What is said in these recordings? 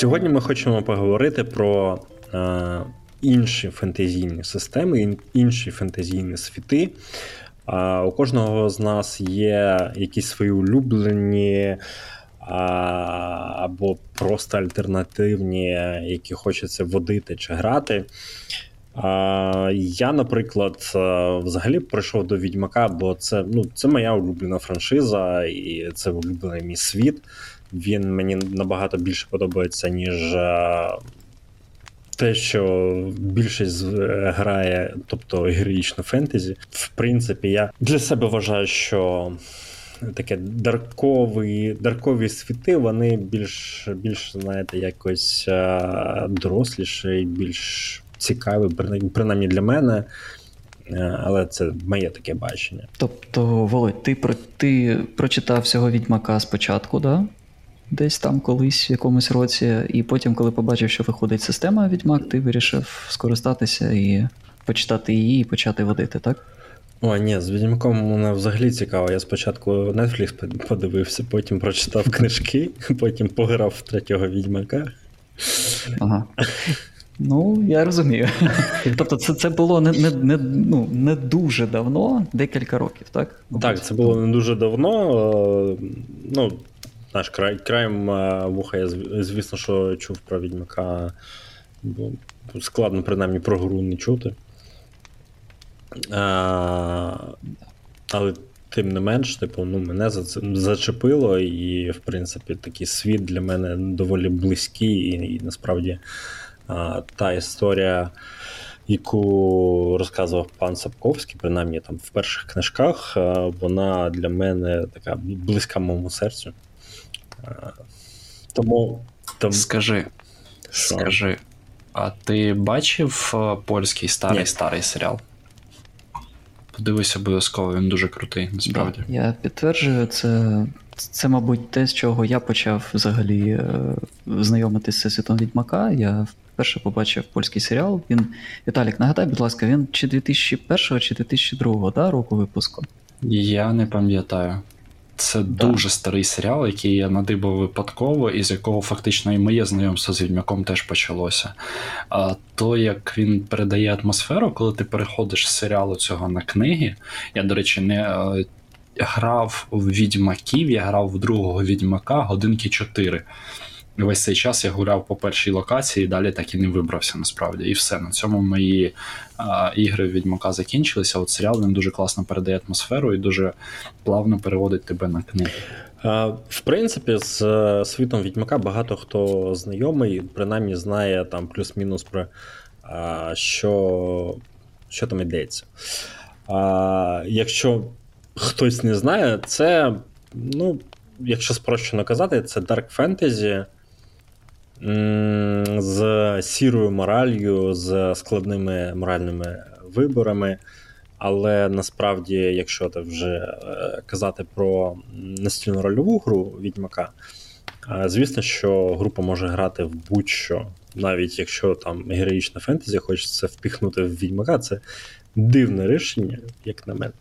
Сьогодні ми хочемо поговорити про е, інші фентезійні системи, інші фентезійні світи. Е, у кожного з нас є якісь свої улюблені. Або просто альтернативні, які хочеться водити чи грати. Я, наприклад, е, взагалі прийшов до Відьмака, бо це ну, це моя улюблена франшиза, і це улюблений мій світ. Він мені набагато більше подобається, ніж е, те, що більшість грає, тобто героїчну фентезі. В принципі, я для себе вважаю, що. Таке даркові даркові світи, вони більш, більш знаєте, якось е, доросліші, більш цікавий, принаймні для мене. Е, але це моє таке бачення. Тобто, Володь, ти про ти прочитав всього відьмака спочатку, да? Десь там колись в якомусь році, і потім, коли побачив, що виходить система Відьмак, ти вирішив скористатися і почитати її і почати водити, так? О, ні, з Відьмаком мене взагалі цікаво. Я спочатку Netflix подивився, потім прочитав книжки, потім пограв в третього відьмака. Ага. Ну, я розумію. Тобто, це це було не не, не, ну, не дуже давно, декілька років, так? Так, це було не дуже давно. Е, ну, наш край, краєм е, вуха, я звісно, що чув про відьмака. Бо складно, принаймні, про гру не чути. А, Але тим не менш, типу, ну, мене за це зачепило, і, в принципі, такий світ для мене доволі близький, і, і насправді та історія, яку розказував пан Сапковський, принаймні там в перших книжках, вона для мене така близька моєму серцю. Тому. Там... Скажи, Що? скажи, а ти бачив польський старий старий серіал? Подивись обов'язково, він дуже крутий, насправді. Я підтверджую, це, це, мабуть, те, з чого я почав взагалі е, знайомитися з світом Відьмака. Я вперше побачив польський серіал. Він Віталік, нагадай, будь ласка, він чи 2001 чи 2002 да, року випуску? Я не пам'ятаю. Це да. дуже старий серіал, який я надибав випадково, і з якого фактично і моє знайомство з відьмаком теж почалося. А то, як він передає атмосферу, коли ти переходиш з серіалу цього на книги, я, до речі, не е, грав в відьмаків, я грав в другого відьмака годинки 4 весь цей час я гуляв по першій локації, далі так і не вибрався насправді. І все. На цьому мої а, ігри Відьмака закінчилися. От серіал він дуже класно передає атмосферу і дуже плавно переводить тебе на книги. В принципі, з е, світом Відьмака багато хто знайомий, принаймні знає там плюс-мінус про що що там йдеться. Якщо хтось не знає, це, ну, якщо спрощено казати, це Dark Fantasy з сірою моралью, з складними моральними виборами. Але насправді, якщо ти вже е, казати про настільну рольову гру Відьмака, е, звісно, що група може грати в будь-що, навіть якщо там героїчна фентезі хочеться впіхнути в Відьмака, це дивне рішення, як на мене.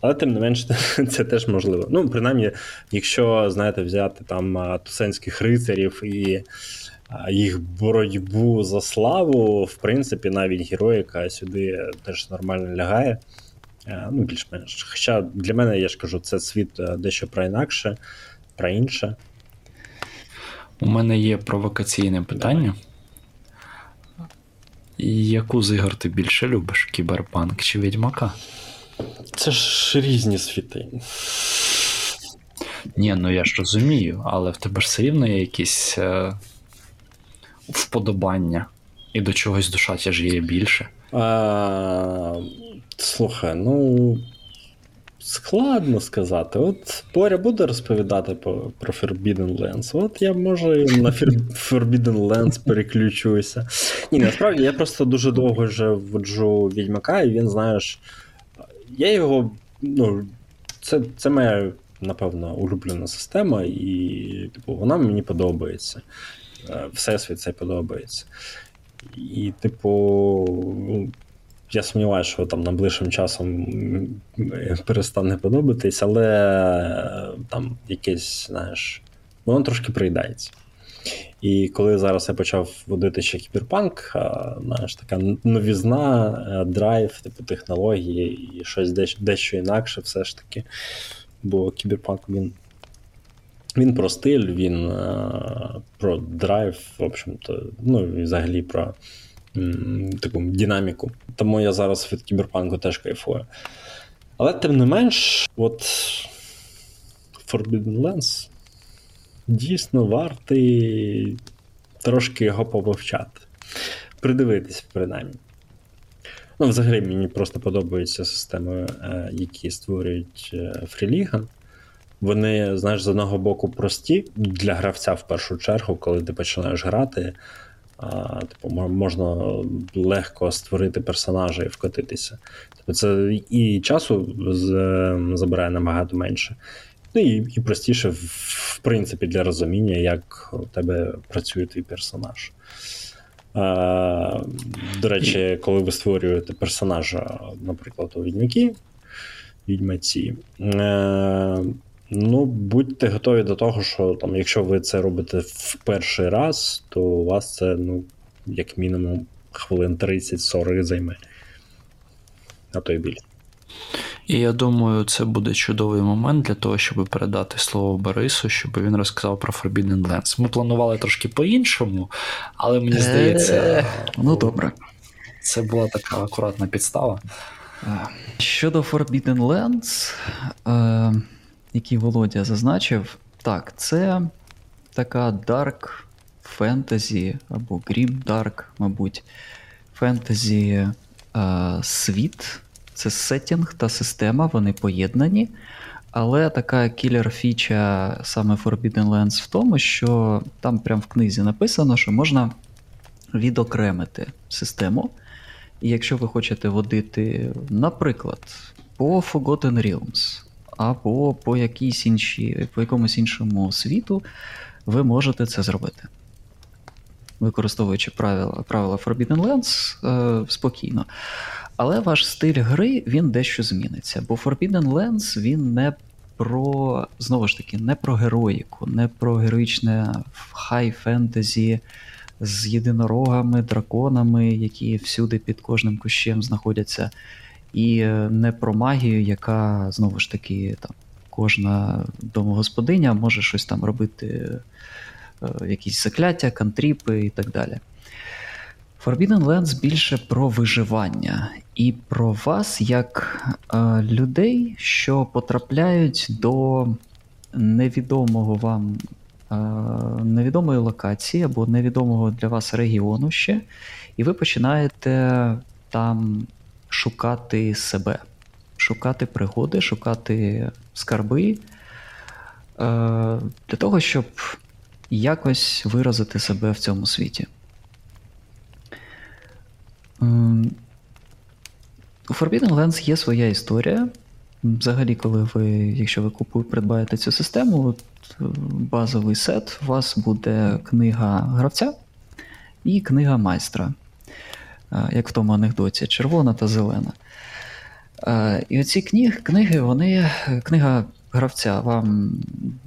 Але тим не менш, це теж можливо. Ну, принаймні, якщо знаєте, взяти там тусенських рицарів і їх боротьбу за славу, в принципі, навіть героїка сюди теж нормально лягає. Ну, більш-менш. Хоча для мене, я ж кажу, це світ е, дещо про інакше, про інше. У мене є провокаційне питання. Яку з ігор ти більше любиш? Кіберпанк чи Відьмака? Це ж різні світи. Ні, ну я ж розумію, але в тебе ж все рівно є якісь е, вподобання, і до чогось душа тяжіє більше. А, Слухай, ну. Складно сказати. От Боря буде розповідати про Forbidden Lands. От я може на Forbidden Lands переключуся. Ні, насправді я просто дуже довго вже вводжу Відьмака, і він, знаєш, я його. ну, Це це моя, напевно, улюблена система, і типу, вона мені подобається. Е, всесвіт це подобається. І, типу, ну, я сумніваюся, що там найближчим часом перестане подобатись, але е, там якесь, знаєш, воно трошки приїдається. І коли зараз я почав водити ще кіберпанк, знаєш, така новізна, е, драйв, типу технології і щось дещо інакше, все ж таки. Бо кіберпанк він, він про стиль, він про драйв, в общем-то, ну і взагалі про таку динаміку. Тому я зараз від кіберпанку теж кайфую. Але тим не менш, от Forbidden Lands дійсно вартий трошки його повивчати. Придивитись, принаймні. Ну, взагалі, мені просто подобаються системи, е, які створюють е, Фріліган. Вони, знаєш, з одного боку прості для гравця в першу чергу, коли ти починаєш грати. А, типу, можна легко створити персонажа і вкотитися. Тобто це і часу з- забирає набагато менше. Ну і, і простіше, в, в принципі, для розуміння, як у тебе працює твій персонаж. А, до речі, коли ви створюєте персонажа, наприклад, у відьмаки, відьмаці, е, ну, будьте готові до того, що там, якщо ви це робите в перший раз, то у вас це, ну, як мінімум, хвилин 30-40 займе. А то й більше. І я думаю, це буде чудовий момент для того, щоб передати слово Борису, щоб він розказав про Forbidden Lands. Ми планували трошки по-іншому, але мені здається, Ну, добре. це була така акуратна підстава. Е, Щодо Forbidden Lands, е, який Володя зазначив, так, це така dark фентезі або Grim Dark, мабуть, фентезі е, світ. Це сеттінг та система, вони поєднані. Але така кілер фіча саме Forbidden Lands в тому, що там прямо в книзі написано, що можна відокремити систему. І якщо ви хочете водити, наприклад, по Forgotten Realms або по якійсь іншій, по якомусь іншому світу, ви можете це зробити. Використовуючи правила, правила Forbidden Lands е, спокійно. Але ваш стиль гри він дещо зміниться. Бо Forbidden Lands він не про, знову ж таки, не про героїку, не про героїчне хай фентезі з єдинорогами, драконами, які всюди під кожним кущем знаходяться, і е, не про магію, яка знову ж таки там кожна домогосподиня може щось там робити, е, якісь закляття, кантріпи і так далі. Forbidden Lands більше про виживання і про вас як е, людей, що потрапляють до невідомого вам е, невідомої локації або невідомого для вас регіону ще, і ви починаєте там шукати себе, шукати пригоди, шукати скарби е, для того, щоб якось виразити себе в цьому світі. Ем, У Forbidden Lands є своя історія. Взагалі, коли ви, якщо ви купуєте, придбаєте цю систему, базовий сет, у вас буде книга гравця і книга майстра. Як в тому анекдоті, червона та зелена. І оці книги, книги, вони, книга гравця вам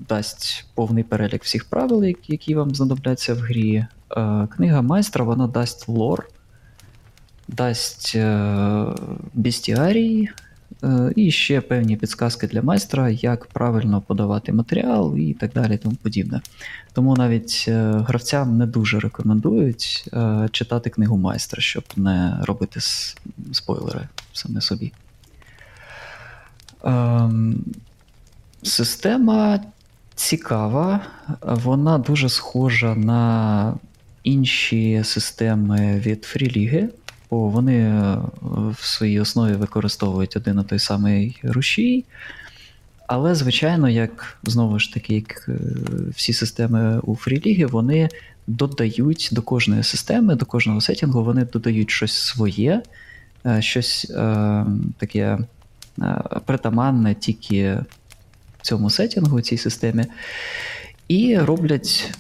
дасть повний перелік всіх правил, які- вам знадобляться в грі. Книга майстра вона дасть лор, дасть е, бестіарій е, і ще певні підсказки для майстра, як правильно подавати матеріал і так далі, тому подібне. Тому навіть е, гравцям не дуже рекомендують е, читати книгу майстра, щоб не робити спойлери саме собі. Ем, Система цікава, вона дуже схожа на інші системи від Фріліги, бо вони е, в своїй основі використовують один і той самий рушій. Але, звичайно, як знову ж таки, як е, всі системи у Фріліги, вони додають до кожної системи, до кожного сетінгу, вони додають щось своє, е, щось е, таке е, притаманне тільки цьому сетінгу, цій системі, і роблять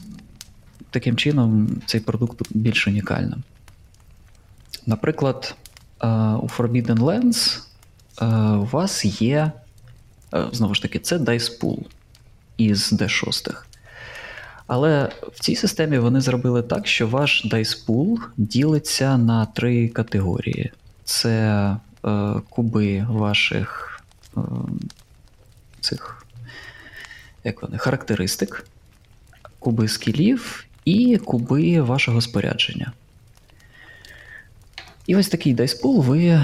таким чином цей продукт більш унікальним. Наприклад, е, у Forbidden Lands е, у вас є, е, знову ж таки, це Dice Pool із D6. Але в цій системі вони зробили так, що ваш дайспул ділиться на три категорії: це е, куби ваших е, цих як вони, характеристик, куби скілів і куби вашого спорядження. І ось такий дайспул ви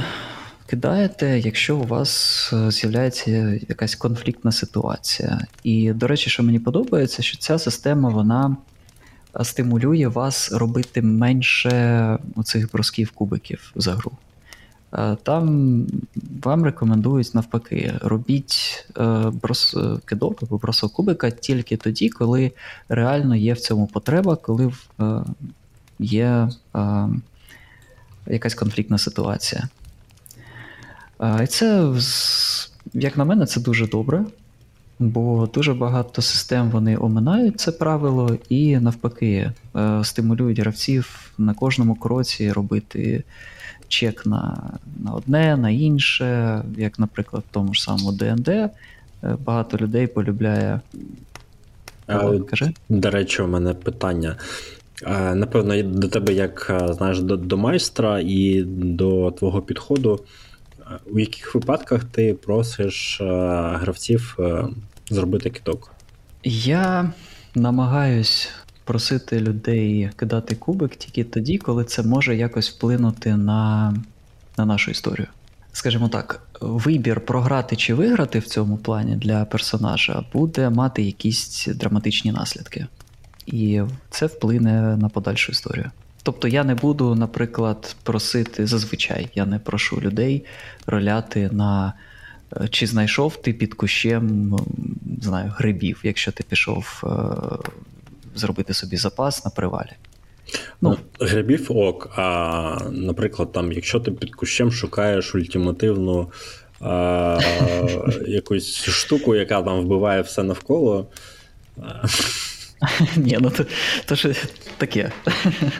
кидаєте, якщо у вас е, з'являється якась конфліктна ситуація. І, до речі, що мені подобається, що ця система вона е, стимулює вас робити менше оцих бросків кубиків за гру. Е, Там вам рекомендують навпаки, робіть брос, кидок або бросок кубика тільки тоді, коли реально є в цьому потреба, коли є якась конфліктна ситуація. І це, як на мене, це дуже добре, бо дуже багато систем вони оминають це правило і навпаки е, стимулюють гравців на кожному кроці робити чек на, на одне, на інше, як, наприклад, в тому ж самому ДНД. Е, Багато людей полюбляє. А, Кажи. До речі, у мене питання. Напевно, до тебе, як знаєш, до, до майстра і до твого підходу, у яких випадках ти просиш гравців зробити кидок? Я намагаюсь просити людей кидати кубик тільки тоді, коли це може якось вплинути на, на нашу історію. Скажімо так, вибір програти чи виграти в цьому плані для персонажа буде мати якісь драматичні наслідки. І це вплине на подальшу історію. Тобто я не буду, наприклад, просити зазвичай, я не прошу людей роляти на е, чи знайшов ти під кущем знаю, грибів, якщо ти пішов е, зробити собі запас на привалі. Ну, Ну, грибів ок. А, наприклад, там, якщо ти під кущем шукаєш ультимативну а, якусь штуку, яка там вбиває все навколо. Ні, ну то, то ж таке.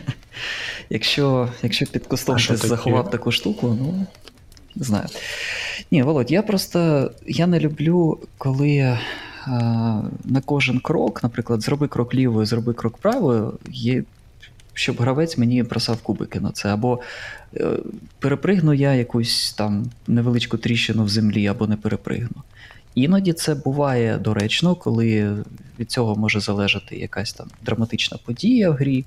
якщо, якщо під кустом ти заховав таку штуку, ну не знаю. Ні, Володь, я просто я не люблю, коли а, на кожен крок, наприклад, зроби крок лівою, зроби крок правою, є, щоб гравець мені бросав кубики на це. Або е, перепригну я якусь там невеличку тріщину в землі, або не перепригну. Іноді це буває доречно, коли від цього може залежати якась там драматична подія в грі,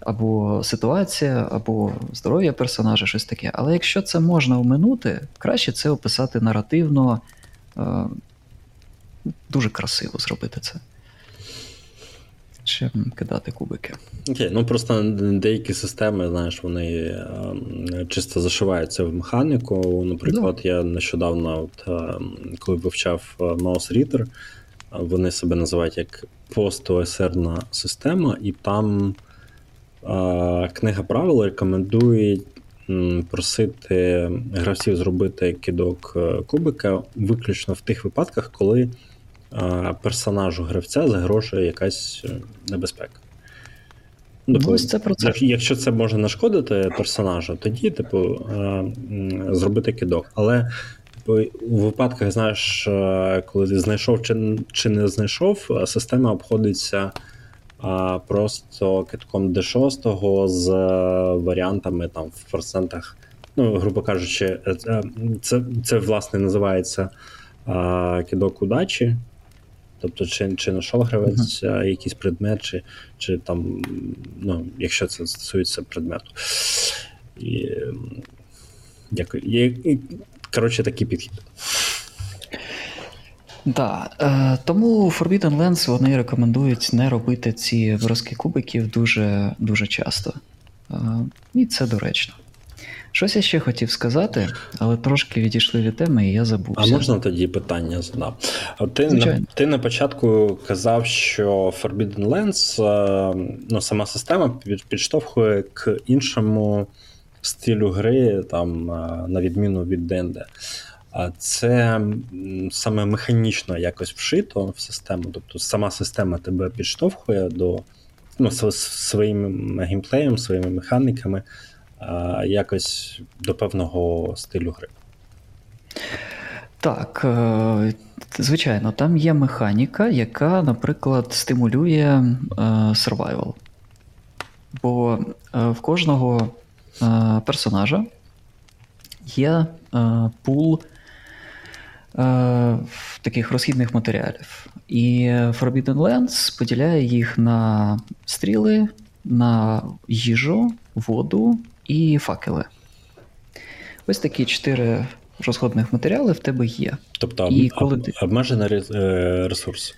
або ситуація, або здоров'я персонажа, щось таке. Але якщо це можна оминути, краще це описати наративно, е, дуже красиво зробити це. Чим кидати кубики. Окей, ну просто деякі системи, знаєш, вони е, чисто зашиваються в механіку. Наприклад, я нещодавно, от, е, коли вивчав е, Mouse Reader, вони себе називають як пост-ОСРна система, і там е, книга правил рекомендує просити гравців зробити кидок е, кубика виключно в тих випадках, коли персонажу гравця загрожує якась е, небезпека. Ну, це про Якщо це може нашкодити персонажу, тоді, типу, е, зробити кидок. Але типу, у випадках, знаєш, е, коли ти знайшов чи, чи не знайшов, е, система обходиться е, просто китком D6 з е, варіантами там в процентах. Ну, грубо кажучи, е, е, це, це власне називається е, кидок удачі. Тобто, чи, чи знайшов гравець uh якийсь предмет, чи, чи там, ну, якщо це стосується предмету. І, дякую. І, коротше, такий підхід. Да, е, тому Forbidden Lands вони рекомендують не робити ці броски кубиків дуже, дуже часто. Е, і це доречно. Щось я ще хотів сказати, але трошки відійшли від теми, і я забувся. А можна тоді питання задам? Ти, на, ти на початку казав, що Forbidden Lands, е, ну, сама система підштовхує к іншому стилю гри, там, е, на відміну від D&D. А це саме механічно якось вшито в систему, тобто сама система тебе підштовхує до ну, своїм геймплеєм, своїми механіками, якось до певного стилю гри. Так, е, звичайно, там є механіка, яка, наприклад, стимулює е, survival. Бо е, в кожного персонажа є пул таких розхідних матеріалів. І Forbidden Lands поділяє їх на стріли, на їжу, воду і факели. Ось такі чотири розходних матеріали в тебе є. Тобто І об- коли обмежений е, ресурс.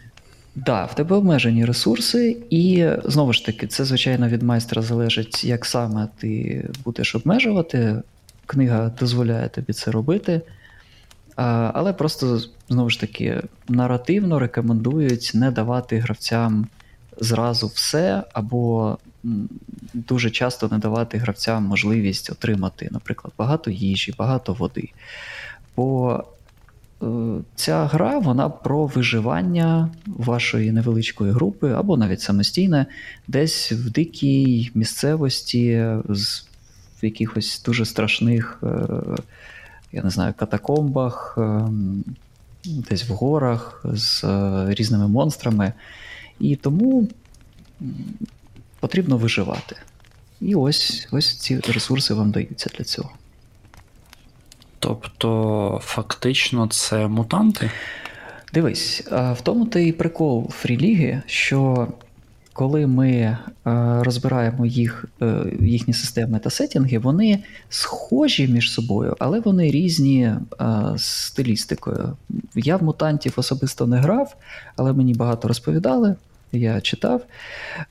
Да, в тебе обмежені ресурси, і знову ж таки, це звичайно від майстра залежить, як саме ти будеш обмежувати. Книга дозволяє тобі це робити. Але просто знову ж таки наративно рекомендують не давати гравцям зразу все, або дуже часто не давати гравцям можливість отримати, наприклад, багато їжі, багато води. Бо е, ця гра вона про виживання вашої невеличкої групи, або навіть самостійне, десь в дикій місцевості, з, в якихось дуже страшних, е, я не знаю, катакомбах, ем, десь в горах з е, різними монстрами. І тому потрібно виживати. І ось, ось ці ресурси вам даються для цього. Тобто, фактично, це мутанти. Дивись, в тому то і прикол фріліги, що коли ми розбираємо їх, е, їхні системи та сетінги, вони схожі між собою, але вони різні стилістикою. Я в мутантів особисто не грав, але мені багато розповідали, я читав.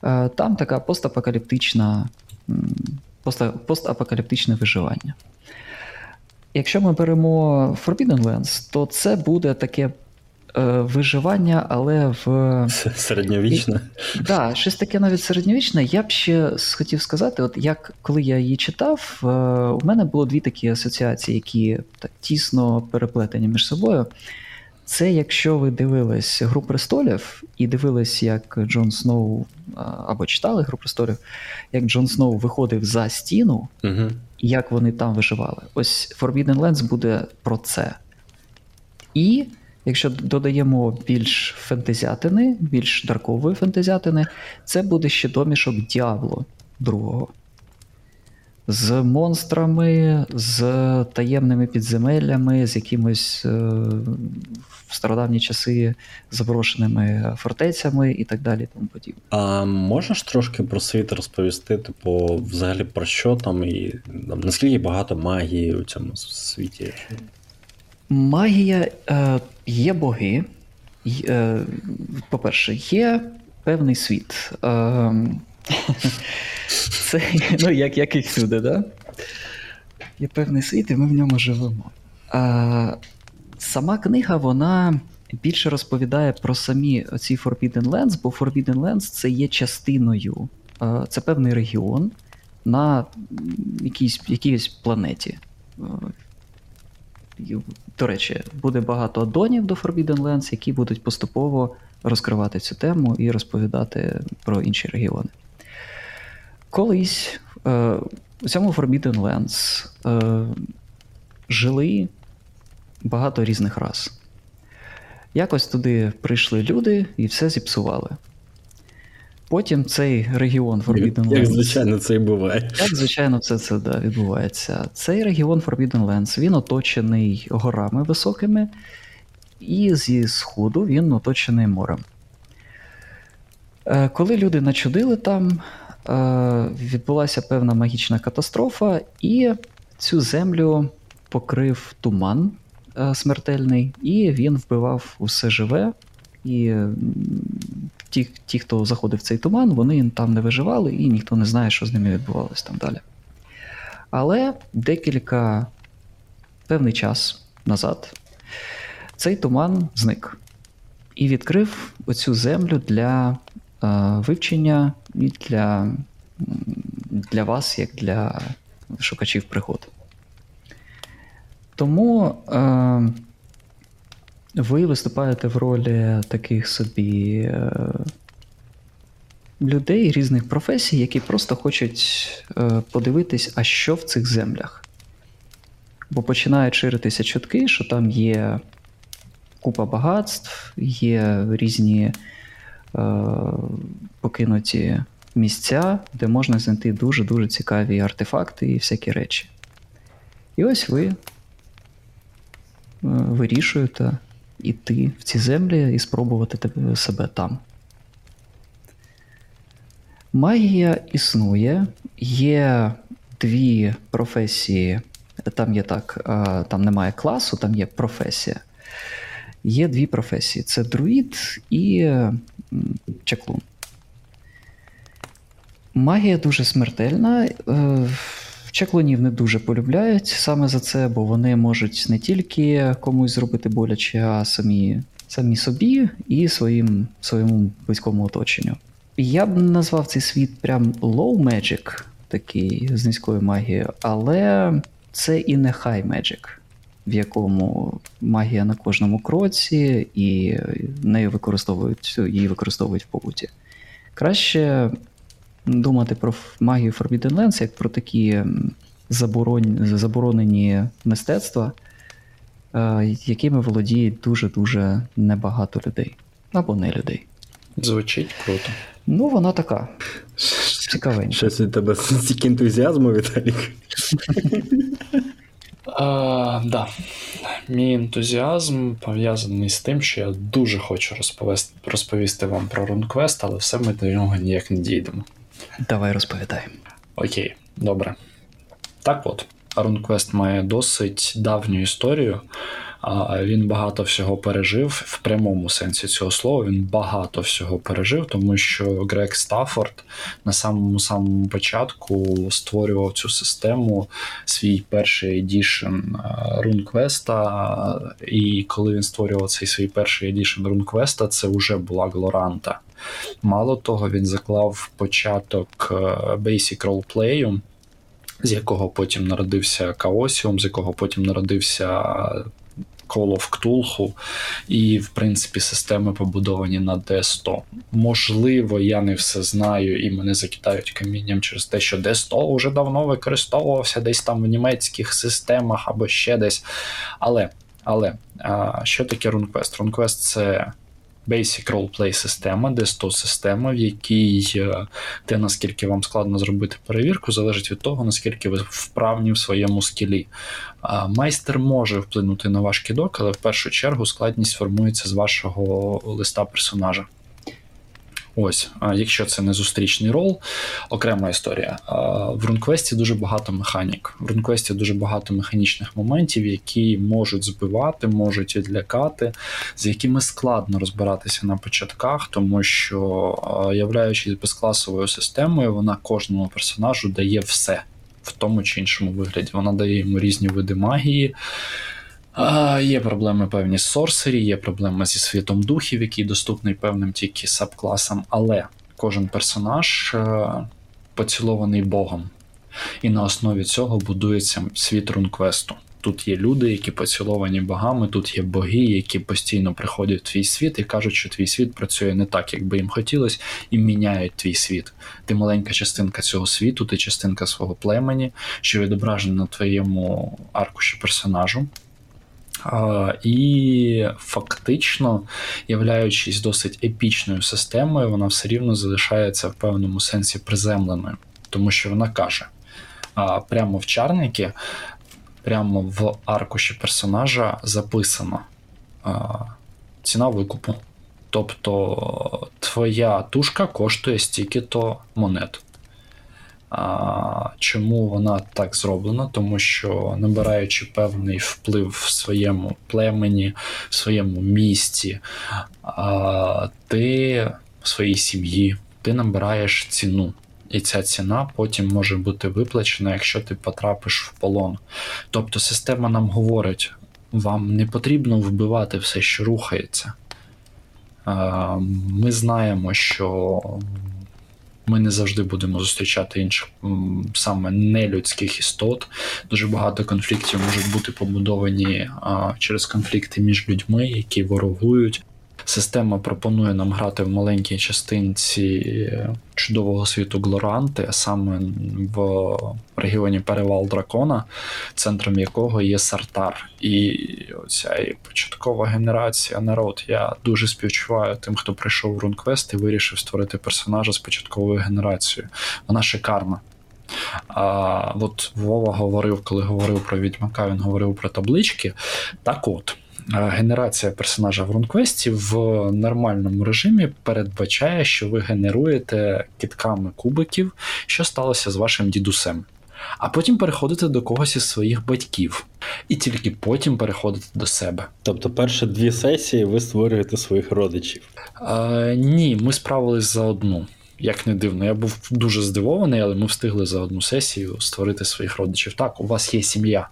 Е, Там така постапокаліптична, постапокаліптичне виживання. Якщо ми беремо Forbidden Lands, то це буде таке е, виживання, але в. Середньовічне. Да, щось таке навіть середньовічне. Я б ще хотів сказати, от як коли я її читав, е, у мене було дві такі асоціації, які так тісно переплетені між собою. Це якщо ви дивились Гру престолів і дивились, як Джон Сноу, або читали Гру престолів, як Джон Сноу виходив за стіну, Угу. і як вони там виживали. Ось Forbidden Lands буде про це. І якщо додаємо більш фентезятини, більш даркової фентезятини, це буде ще домішок Діабло другого. З монстрами, з таємними підземеллями, з якимось е, в стародавні часи заброшеними фортецями і так далі. і Тому подібне. А можеш трошки про світ розповісти, типу, взагалі про що там і там, наскільки багато магії у цьому світі? Магія е, є боги. Е, по-перше, є певний світ. Е, це, ну, як, як і всюди, да? Є певний світ, і ми в ньому живемо. Е, сама книга, вона більше розповідає про самі ці Forbidden Lands, бо Forbidden Lands це є частиною, це певний регіон на якійсь, якійсь планеті. До речі, буде багато аддонів до Forbidden Lands, які будуть поступово розкривати цю тему і розповідати про інші регіони. Колись е, у цьому Forbidden Lands е, жили багато різних рас. Якось туди прийшли люди і все зіпсували. Потім цей регіон Forbidden Як Lands. звичайно це і буває. Як, звичайно, все це да, відбувається. Цей регіон Forbidden Lands він оточений горами високими, і зі сходу він оточений морем. Е, Коли люди начудили там, відбулася певна магічна катастрофа, і цю землю покрив туман е, смертельний, і він вбивав усе живе. І ті, ті, хто заходив в цей туман, вони там не виживали, і ніхто не знає, що з ними відбувалося там далі. Але декілька певний час назад цей туман зник і відкрив оцю землю для е, вивчення і для, для вас, як для шукачів пригод. Тому е, ви виступаєте в ролі таких собі е, людей різних професій, які просто хочуть е, подивитись, а що в цих землях. Бо починають ширитися чутки, що там є купа багатств, є різні е, покинуті місця, де можна знайти дуже-дуже цікаві артефакти і всякі речі. І ось ви е, вирішуєте йти в ці землі і спробувати себе там. Магія існує, є дві професії. Там є так, там немає класу, там є професія. Є дві професії: це друїд і м, чаклун. Магія дуже смертельна. е, Чаклунів не дуже полюбляють саме за це, бо вони можуть не тільки комусь зробити боляче, а самі, самі собі і своїм, своєму близькому оточенню. Я б назвав цей світ прям low magic, такий з низькою магією, але це і не high magic, в якому магія на кожному кроці, і нею використовують, її використовують в побуті. Краще думати про магію Forbidden Lands як про такі заборон... заборонені мистецтва, е, якими володіє дуже-дуже небагато людей. Або не людей. Звучить круто. Ну, вона така цікавенька. Щось від тебе стільки ентузіазму, Віталік. А, да. Мій ентузіазм пов'язаний з тим, що я дуже хочу розповісти, розповісти вам про RunQuest, але все ми до нього ніяк не дійдемо. Давай розповідай. Окей, добре. Так от, RunQuest має досить давню історію. Він багато всього пережив в прямому сенсі цього слова. Він багато всього пережив, тому що Грег Стаффорд на самому самому початку створював цю систему, свій перший edition RuneQuest, І коли він створював цей свій перший edition RuneQuest, це вже була Глоранта. Мало того, він заклав початок е, Basic Roleplay, з якого потім народився Chaosium, з якого потім народився Call of Cthulhu, і, в принципі, системи побудовані на D100. Можливо, я не все знаю, і мене закидають камінням через те, що D100 вже давно використовувався десь там в німецьких системах або ще десь. Але, але а, що таке RunQuest? RunQuest це Basic Roleplay система, де 100 система, в якій е, те, наскільки вам складно зробити перевірку, залежить від того, наскільки ви вправні в своєму скілі. Майстер може вплинути на ваш кідок, але в першу чергу складність формується з вашого листа персонажа. Ось, якщо це не зустрічний рол, окрема історія. В RuneQuest дуже багато механік. В RuneQuest дуже багато механічних моментів, які можуть збивати, можуть відлякати, з якими складно розбиратися на початках, тому що, являючись безкласовою системою, вона кожному персонажу дає все в тому чи іншому вигляді. Вона дає йому різні види магії. А, Є проблеми певні з сорсері, є проблеми зі світом духів, який доступний певним тільки сабкласам, але кожен персонаж е, поцілований Богом. І на основі цього будується світ рунквесту. Тут є люди, які поціловані богами, тут є боги, які постійно приходять в твій світ і кажуть, що твій світ працює не так, як би їм хотілося, і міняють твій світ. Ти маленька частинка цього світу, ти частинка свого племені, що відображена на твоєму аркуші персонажу. І фактично, являючись досить епічною системою, вона все рівно залишається в певному сенсі приземленою, тому що вона каже: прямо в чарники, прямо в аркуші персонажа записано ціна викупу. Тобто твоя тушка коштує стільки-то монет. А, Чому вона так зроблена? Тому що набираючи певний вплив в своєму племені, в своєму місті, а, ти в своїй сім'ї, ти набираєш ціну. І ця ціна потім може бути виплачена, якщо ти потрапиш в полон. Тобто система нам говорить: вам не потрібно вбивати все, що рухається. Ми знаємо, що ми не завжди будемо зустрічати інших саме нелюдських істот. Дуже багато конфліктів можуть бути побудовані а, через конфлікти між людьми, які ворогують. Система пропонує нам грати в маленькій частинці чудового світу Глоранти, а саме в регіоні Перевал Дракона, центром якого є Сартар. І оця і початкова генерація народ. Я дуже співчуваю тим, хто прийшов в RuneQuest і вирішив створити персонажа з початковою генерацією. Вона шикарна. А, От Вова говорив, коли говорив про Відьмака, він говорив про таблички. Так от. Генерація персонажа в RuneQuest в нормальному режимі передбачає, що ви генеруєте кітками кубиків, що сталося з вашим дідусем. А потім переходите до когось із своїх батьків, і тільки потім переходите до себе. Тобто, перші дві сесії ви створюєте своїх родичів? Е, Ні, ми справились за одну. Як не дивно, я був дуже здивований, але ми встигли за одну сесію створити своїх родичів. Так, у вас є сім'я.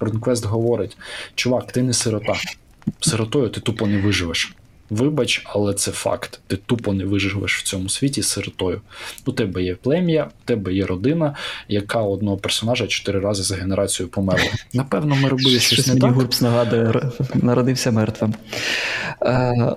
RuneQuest говорить: чувак, ти не сирота. Сиротою ти тупо не виживеш. Вибач, але це факт. Ти тупо не виживеш в цьому світі сиротою. У тебе є плем'я, у тебе є родина, яка одного персонажа чотири рази за генерацію померла. Напевно, ми робили щось не так. GURPS нагадує, народився мертвим. Е,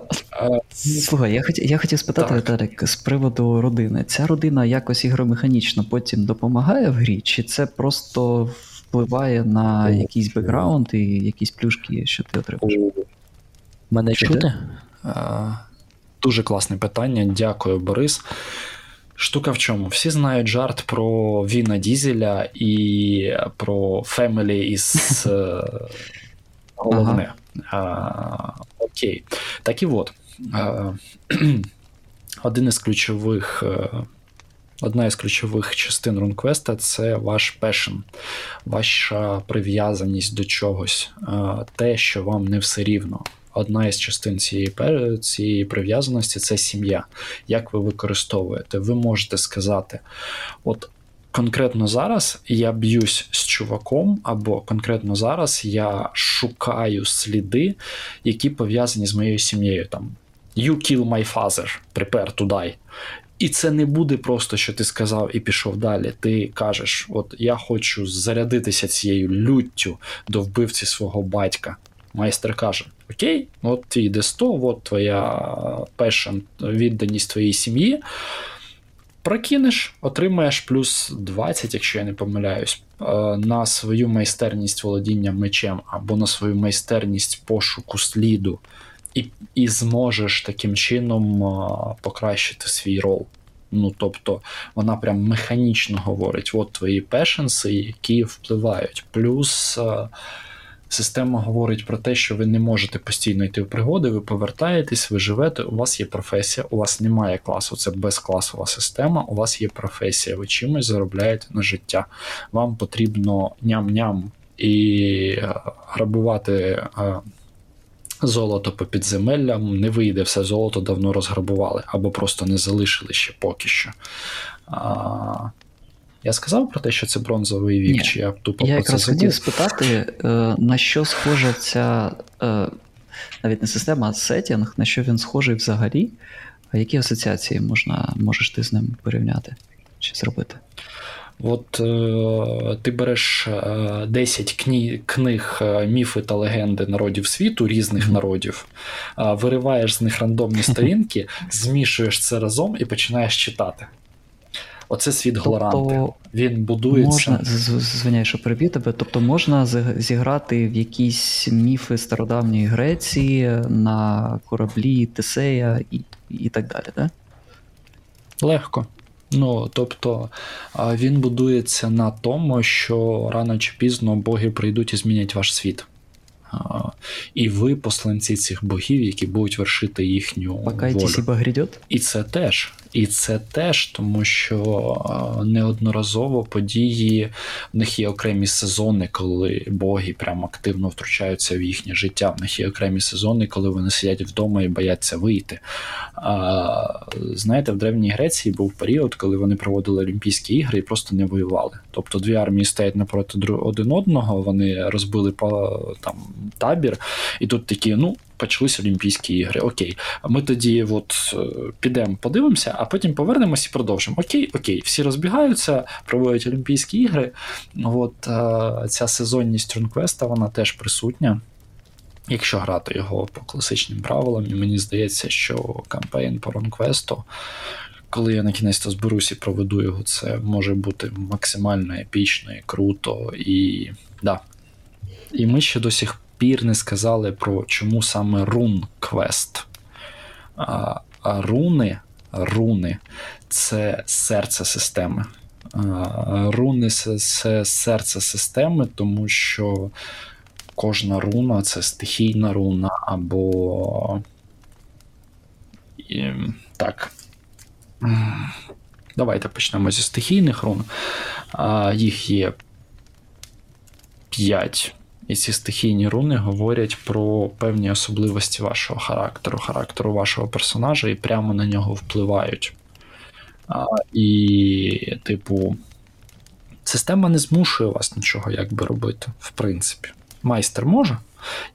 Слухай, я хотів, я хотів спитати, Віталік, з приводу родини. Ця родина якось ігромеханічно потім допомагає в грі, чи це просто впливає на якийсь бекграунд і якісь плюшки, що ти отримаєш? Мене чути? Дуже класне питання. Дякую, Борис. Штука в чому? Всі знають жарт про Віна Дізеля і про family із е, головне. Ага. Окей. Так і от. Один із ключових. Одна із ключових частин RuneQuest це ваш passion, ваша прив'язаність до чогось, те, що вам не все рівно одна із частин цієї цієї прив'язаності це сім'я. Як ви використовуєте? Ви можете сказати, от конкретно зараз я б'юсь з чуваком, або конкретно зараз я шукаю сліди, які пов'язані з моєю сім'єю. Там You kill my father, prepare to die. І це не буде просто, що ти сказав і пішов далі. Ти кажеш: от я хочу зарядитися цією люттю до вбивці свого батька. Майстер каже: Окей, от твій D100, от твоя пешн, відданість твоїй сім'ї. Прокинеш, отримаєш плюс 20, якщо я не помиляюсь, на свою майстерність володіння мечем або на свою майстерність пошуку сліду, і і зможеш таким чином покращити свій рол. Ну, тобто, вона прям механічно говорить: от твої пешенси, які впливають. Плюс. Система говорить про те, що ви не можете постійно йти в пригоди, ви повертаєтесь, ви живете, у вас є професія, у вас немає класу, це безкласова система, у вас є професія, ви чимось заробляєте на життя. Вам потрібно ням-ням і грабувати золото по підземеллям, не вийде все золото давно розграбували, або просто не залишили ще поки що. Я сказав про те, що це бронзовий вік, Ні. чи я тупо Я про якраз хотів спитати, е, на що схожа ця е, навіть не система, а сетінг, на що він схожий взагалі, а які асоціації можна, можеш ти з ним порівняти чи зробити? От е, ти береш е, 10 кні, книг е, міфи та легенди народів світу, різних Мгм. народів, е, вириваєш з них рандомні сторінки, змішуєш це разом і починаєш читати. Оце світ Глоранти. Тобто Він будується. можна, з- з- що переб'ю тебе, тобто можна зіграти в якісь міфи стародавньої Греції на кораблі Тесея і, і так далі, так? Легко. Ну, тобто він будується на тому, що рано чи пізно боги прийдуть і змінять ваш світ. І ви посланці цих богів, які будуть вершити їхню Покайтесь, волю. ібо грядет? І це теж. І це теж, тому що неодноразово події в них є окремі сезони, коли боги прям активно втручаються в їхнє життя. В них є окремі сезони, коли вони сидять вдома і бояться вийти. А, знаєте, в Древній Греції був період, коли вони проводили Олімпійські ігри і просто не воювали. Тобто дві армії стоять напроти один одного, вони розбили там табір, і тут такі, ну. Почались Олімпійські ігри. Окей, ми тоді от е, підемо, подивимося, а потім повернемось і продовжимо. Окей, окей, всі розбігаються, проводять Олімпійські ігри. От е, ця сезонність Рунквеста, вона теж присутня. якщо грати його по класичним правилам, і мені здається, що кампейн по Ронквесту, коли я на кінець то зберусь і проведу його, це може бути максимально епічно і круто. І да. І ми ще до сих пір не сказали про чому саме Рун Квест. А, а руни, руни це серце системи. А, Руни це, це серце системи, тому що кожна руна це стихійна руна, або. І, так. Давайте почнемо зі стихійних рун. А, Їх є 5. І ці стихійні руни говорять про певні особливості вашого характеру, характеру вашого персонажа, і прямо на нього впливають. А, і, типу, система не змушує вас нічого якби робити, в принципі. Майстер може,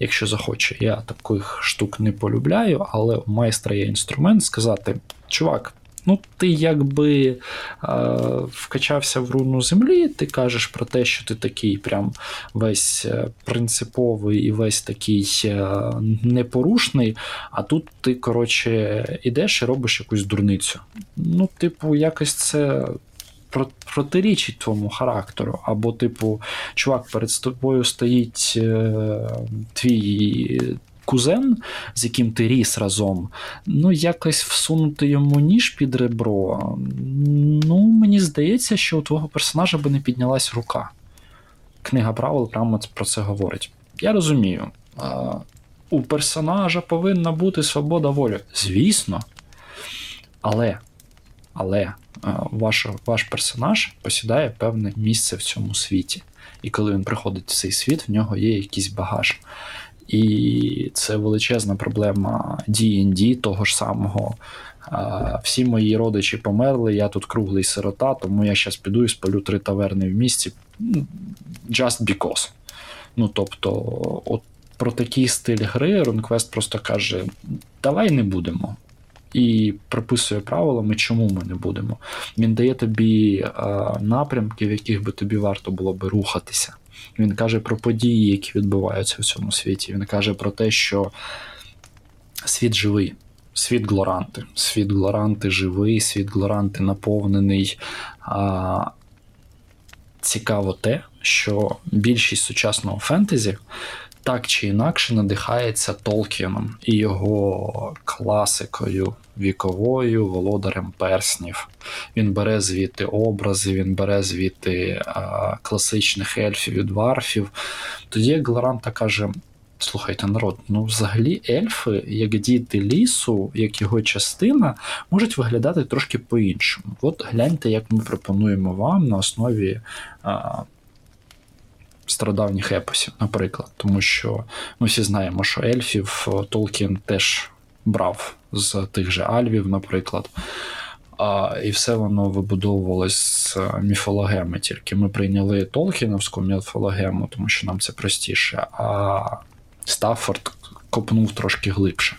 якщо захоче. Я таких штук не полюбляю, але у майстра є інструмент сказати: чувак, ну ти якби е, вкачався в руну землі, ти кажеш про те, що ти такий прям весь е, принциповий і весь такий е, непорушний, а тут ти, коротше, ідеш і робиш якусь дурницю. Ну, типу, якось це. Протирічить твоєму характеру, або, типу, чувак, перед тобою стоїть е, твій кузен, з яким ти ріс разом, ну, якось всунути йому ніж під ребро. Ну, мені здається, що у твого персонажа би не піднялась рука. Книга правил прямо про це говорить. Я розумію. У персонажа повинна бути свобода волі. Звісно. Але, але ваш, ваш персонаж посідає певне місце в цьому світі. І коли він приходить в цей світ, в нього є якийсь багаж. І це величезна проблема D&D того ж самого. Всі мої родичі померли, я тут круглий сирота, тому я зараз піду і спалю три таверни в місті. Ну, Just because. Ну, тобто, от про такий стиль гри RuneQuest просто каже: давай не будемо. І прописує правилами, чому ми не будемо. Він дає тобі напрямки, в яких би тобі варто було би рухатися. Він каже про події, які відбуваються в цьому світі. Він каже про те, що світ живий, світ Глоранти. Світ Глоранти живий, світ Глоранти наповнений. А, Цікаво те, що більшість сучасного фентезі так чи інакше надихається Толкіном і його класикою віковою, володарем перснів. Він бере звідти образи, він бере звідти а, класичних ельфів і дварфів. Тоді як Глоранта каже: слухайте, народ, ну взагалі ельфи, як діти лісу, як його частина, можуть виглядати трошки по-іншому. От гляньте, як ми пропонуємо вам на основі. А, Стародавніх епосів, наприклад, тому що ми всі знаємо, що ельфів Толкін теж брав з тих же Альвів, наприклад. А, І все воно вибудовувалось з міфологеми. Тільки ми прийняли Толкіновську міфологему, тому що нам це простіше. А Стаффорд копнув трошки глибше.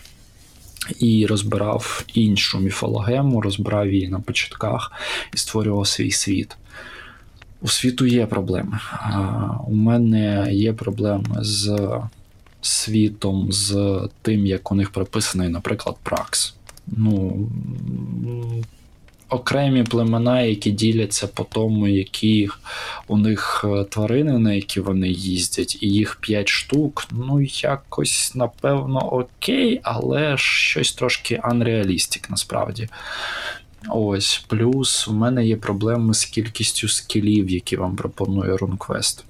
І розбирав іншу міфологему, розбирав її на початках і створював свій світ. У світу є проблеми. У мене є проблеми з світом, з тим, як у них прописаний, наприклад, пракс. Ну, окремі племена, які діляться по тому, які у них тварини, на які вони їздять, і їх 5 штук, ну, якось, напевно, окей, але щось трошки unrealistic насправді. Ось, плюс в мене є проблеми з кількістю скілів, які вам пропонує RuneQuest.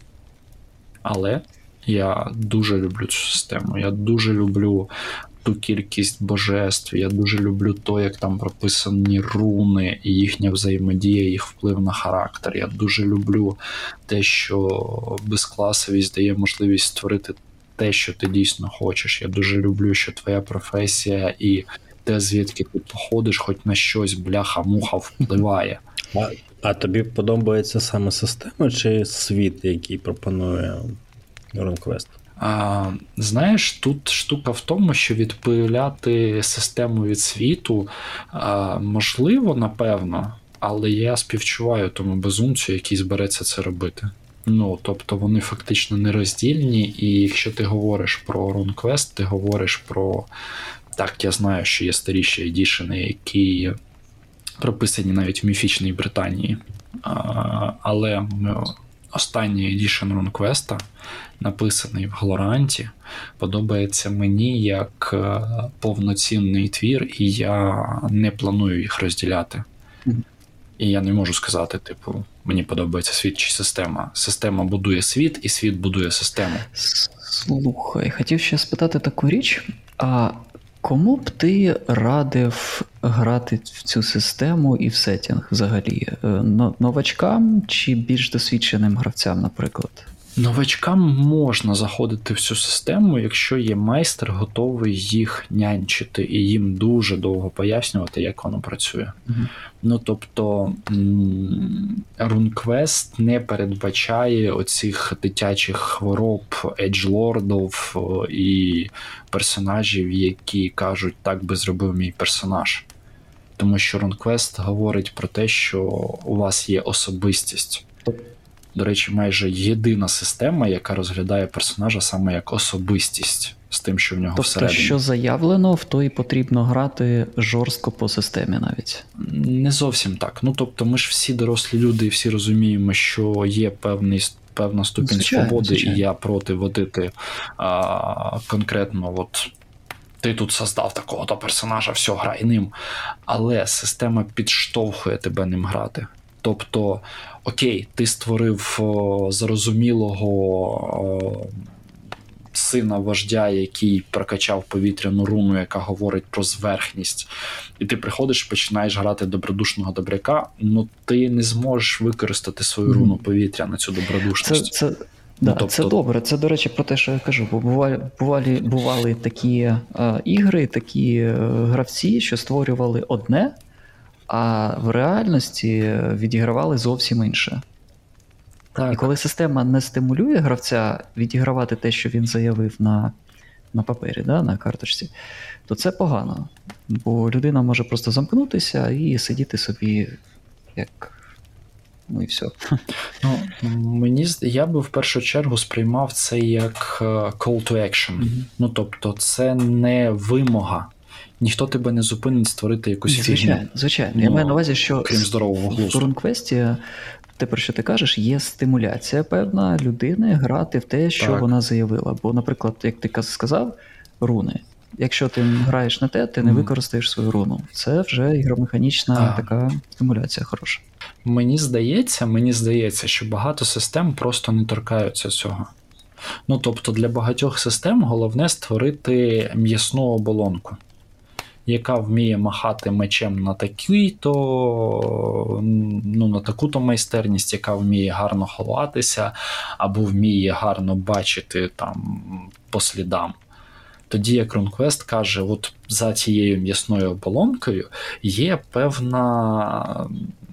Але я дуже люблю цю систему. Я дуже люблю ту кількість божеств. Я дуже люблю то, як там прописані руни і їхня взаємодія, їх вплив на характер. Я дуже люблю те, що безкласовість дає можливість створити те, що ти дійсно хочеш. Я дуже люблю, що твоя професія і те, звідки ти походиш, хоч на щось бляха-муха впливає. А, а тобі подобається саме система чи світ, який пропонує RuneQuest? А, Знаєш, тут штука в тому, що відпиляти систему від світу а, можливо, напевно, але я співчуваю тому безумцю, який збереться це робити. Ну, тобто вони фактично нероздільні, і якщо ти говориш про RuneQuest, ти говориш про. Так, я знаю, що є старіші едішени, які прописані навіть в міфічній Британії. А, але останній едішн RuneQuest, написаний в Глоранті, подобається мені як е, повноцінний твір, і я не планую їх розділяти. І я не можу сказати, типу, мені подобається світ чи система. Система будує світ, і світ будує систему. Слухай, хотів ще спитати таку річ. А кому б ти радив грати в цю систему і в сетінг взагалі? Е, Новачкам чи більш досвідченим гравцям, наприклад? Новачкам можна заходити в цю систему, якщо є майстер, готовий їх нянчити, і їм дуже довго пояснювати, як воно працює. Мгм. Ну тобто м, не передбачає оцих дитячих хвороб еджлордів і персонажів, які кажуть, так би зробив мій персонаж. Тому що RuneQuest говорить про те, що у вас є особистість. До речі, майже єдина система, яка розглядає персонажа саме як особистість з тим, що в нього Тобто, всередині. що заявлено, в то і потрібно грати жорстко по системі навіть. Не зовсім так. Ну тобто, ми ж всі дорослі люди, і всі розуміємо, що є певний певна ступінь Звичайно, свободи, звичайно. і я проти водити а, конкретно, от ти тут создав такого-то персонажа, все, грай ним. Але система підштовхує тебе ним грати. Тобто, окей, ти створив о, зрозумілого о, сина вождя, який прокачав повітряну руну, яка говорить про зверхність, і ти приходиш, починаєш грати добродушного добряка, ну ти не зможеш використати свою руну повітря на цю Це, добродушність. це, да, тобто- це добре. Це, до речі, про те, що я кажу, бо бували, бували, бували такі е, ігри, такі е, гравці, що створювали одне, а в реальності відігравали зовсім інше. І коли система не стимулює гравця відігравати те, що він заявив на, на папері, да, на карточці, то це погано. Бо людина може просто замкнутися і сидіти собі як. Ну і все. Ну, мені я би в першу чергу сприймав це як е, call to action. Мгм. Ну тобто, це не вимога. Ніхто тебе не зупинить створити якусь фігню, Звичайно, звичайно. Я Ну, маю на увазі, що крім здорового в глузду. RuneQuest, те, про що ти кажеш, є стимуляція певна людини грати в те, що Так. вона заявила. Бо, наприклад, як ти сказав, руни. Якщо ти граєш на те, ти не використаєш свою руну. Це вже ігромеханічна Так. така стимуляція хороша. Мені здається, мені здається, що багато систем просто не торкаються цього. Ну тобто, для багатьох систем головне створити м'ясну оболонку, яка вміє махати мечем на такий-то, ну, на таку-то майстерність, яка вміє гарно ховатися, або вміє гарно бачити там по слідам. Тоді як RuneQuest каже, от за цією м'ясною оболонкою є певна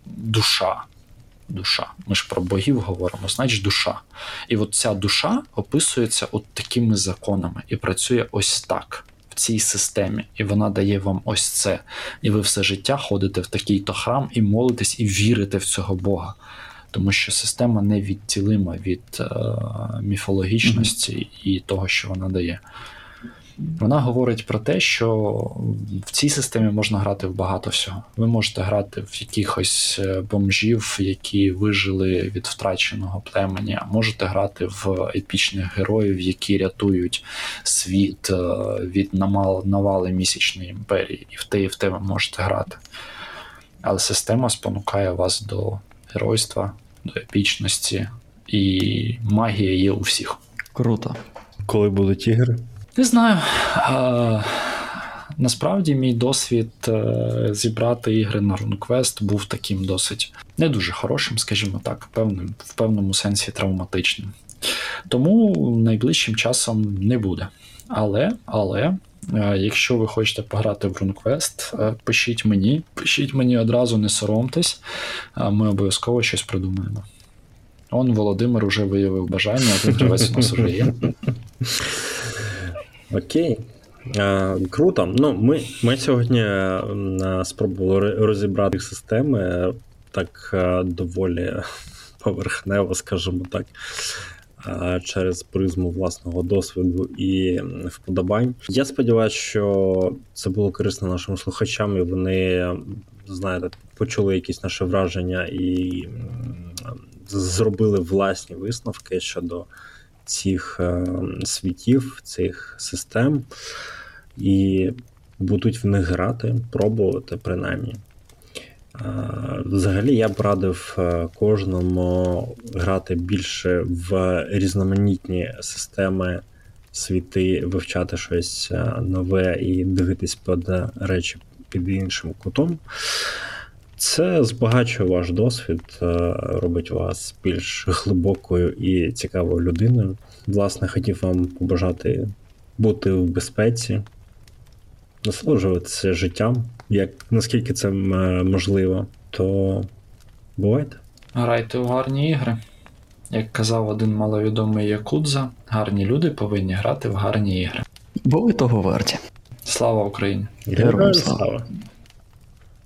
душа. Душа. Ми ж про богів говоримо, значить душа. І от ця душа описується от такими законами і працює ось так цій системі. І вона дає вам ось це. І ви все життя ходите в такий-то храм і молитесь, і вірите в цього Бога. Тому що система невідділима від е, міфологічності і того, що вона дає. Вона говорить про те, що в цій системі можна грати в багато всього. Ви можете грати в якихось е, бомжів, які вижили від втраченого племені, а можете грати в епічних героїв, які рятують світ е, від навали місячної імперії. І в те, і в те ви можете грати. Але система спонукає вас до геройства, до епічності, і магія є у всіх. Круто. Коли будуть ігри? Не знаю. А, насправді, мій досвід е, зібрати ігри на RuneQuest був таким досить не дуже хорошим, скажімо так, певним, в певному сенсі травматичним. Тому найближчим часом не буде. Але, але. е, Якщо ви хочете пограти в RuneQuest, е, пишіть мені, пишіть мені одразу, не соромтесь, ми обов'язково щось придумаємо. Он Володимир уже виявив бажання, а тут у нас вже є. Окей. Е, круто. Ну, ми, ми сьогодні м, спробували розібрати системи так е, доволі поверхнево, скажімо так, а, через призму власного досвіду і вподобань. Я сподіваюся, що це було корисно нашим слухачам, і вони, знаєте, почули якісь наші враження і зробили власні висновки щодо цих е, світів, цих систем, і будуть в них грати, пробувати принаймні. Е, Взагалі, я б радив е, кожному грати більше в різноманітні системи, світи, вивчати щось нове і дивитись під речі під іншим кутом. Це збагачує ваш досвід, е, робить вас більш глибокою і цікавою людиною. Власне, хотів вам побажати бути в безпеці, насолоджуватися життям, як наскільки це можливо, то бувайте. Грайте в гарні ігри. Як казав один маловідомий Якудза, гарні люди повинні грати в гарні ігри. Бо ви того варті. Слава Україні! Героям Героям слава. слава!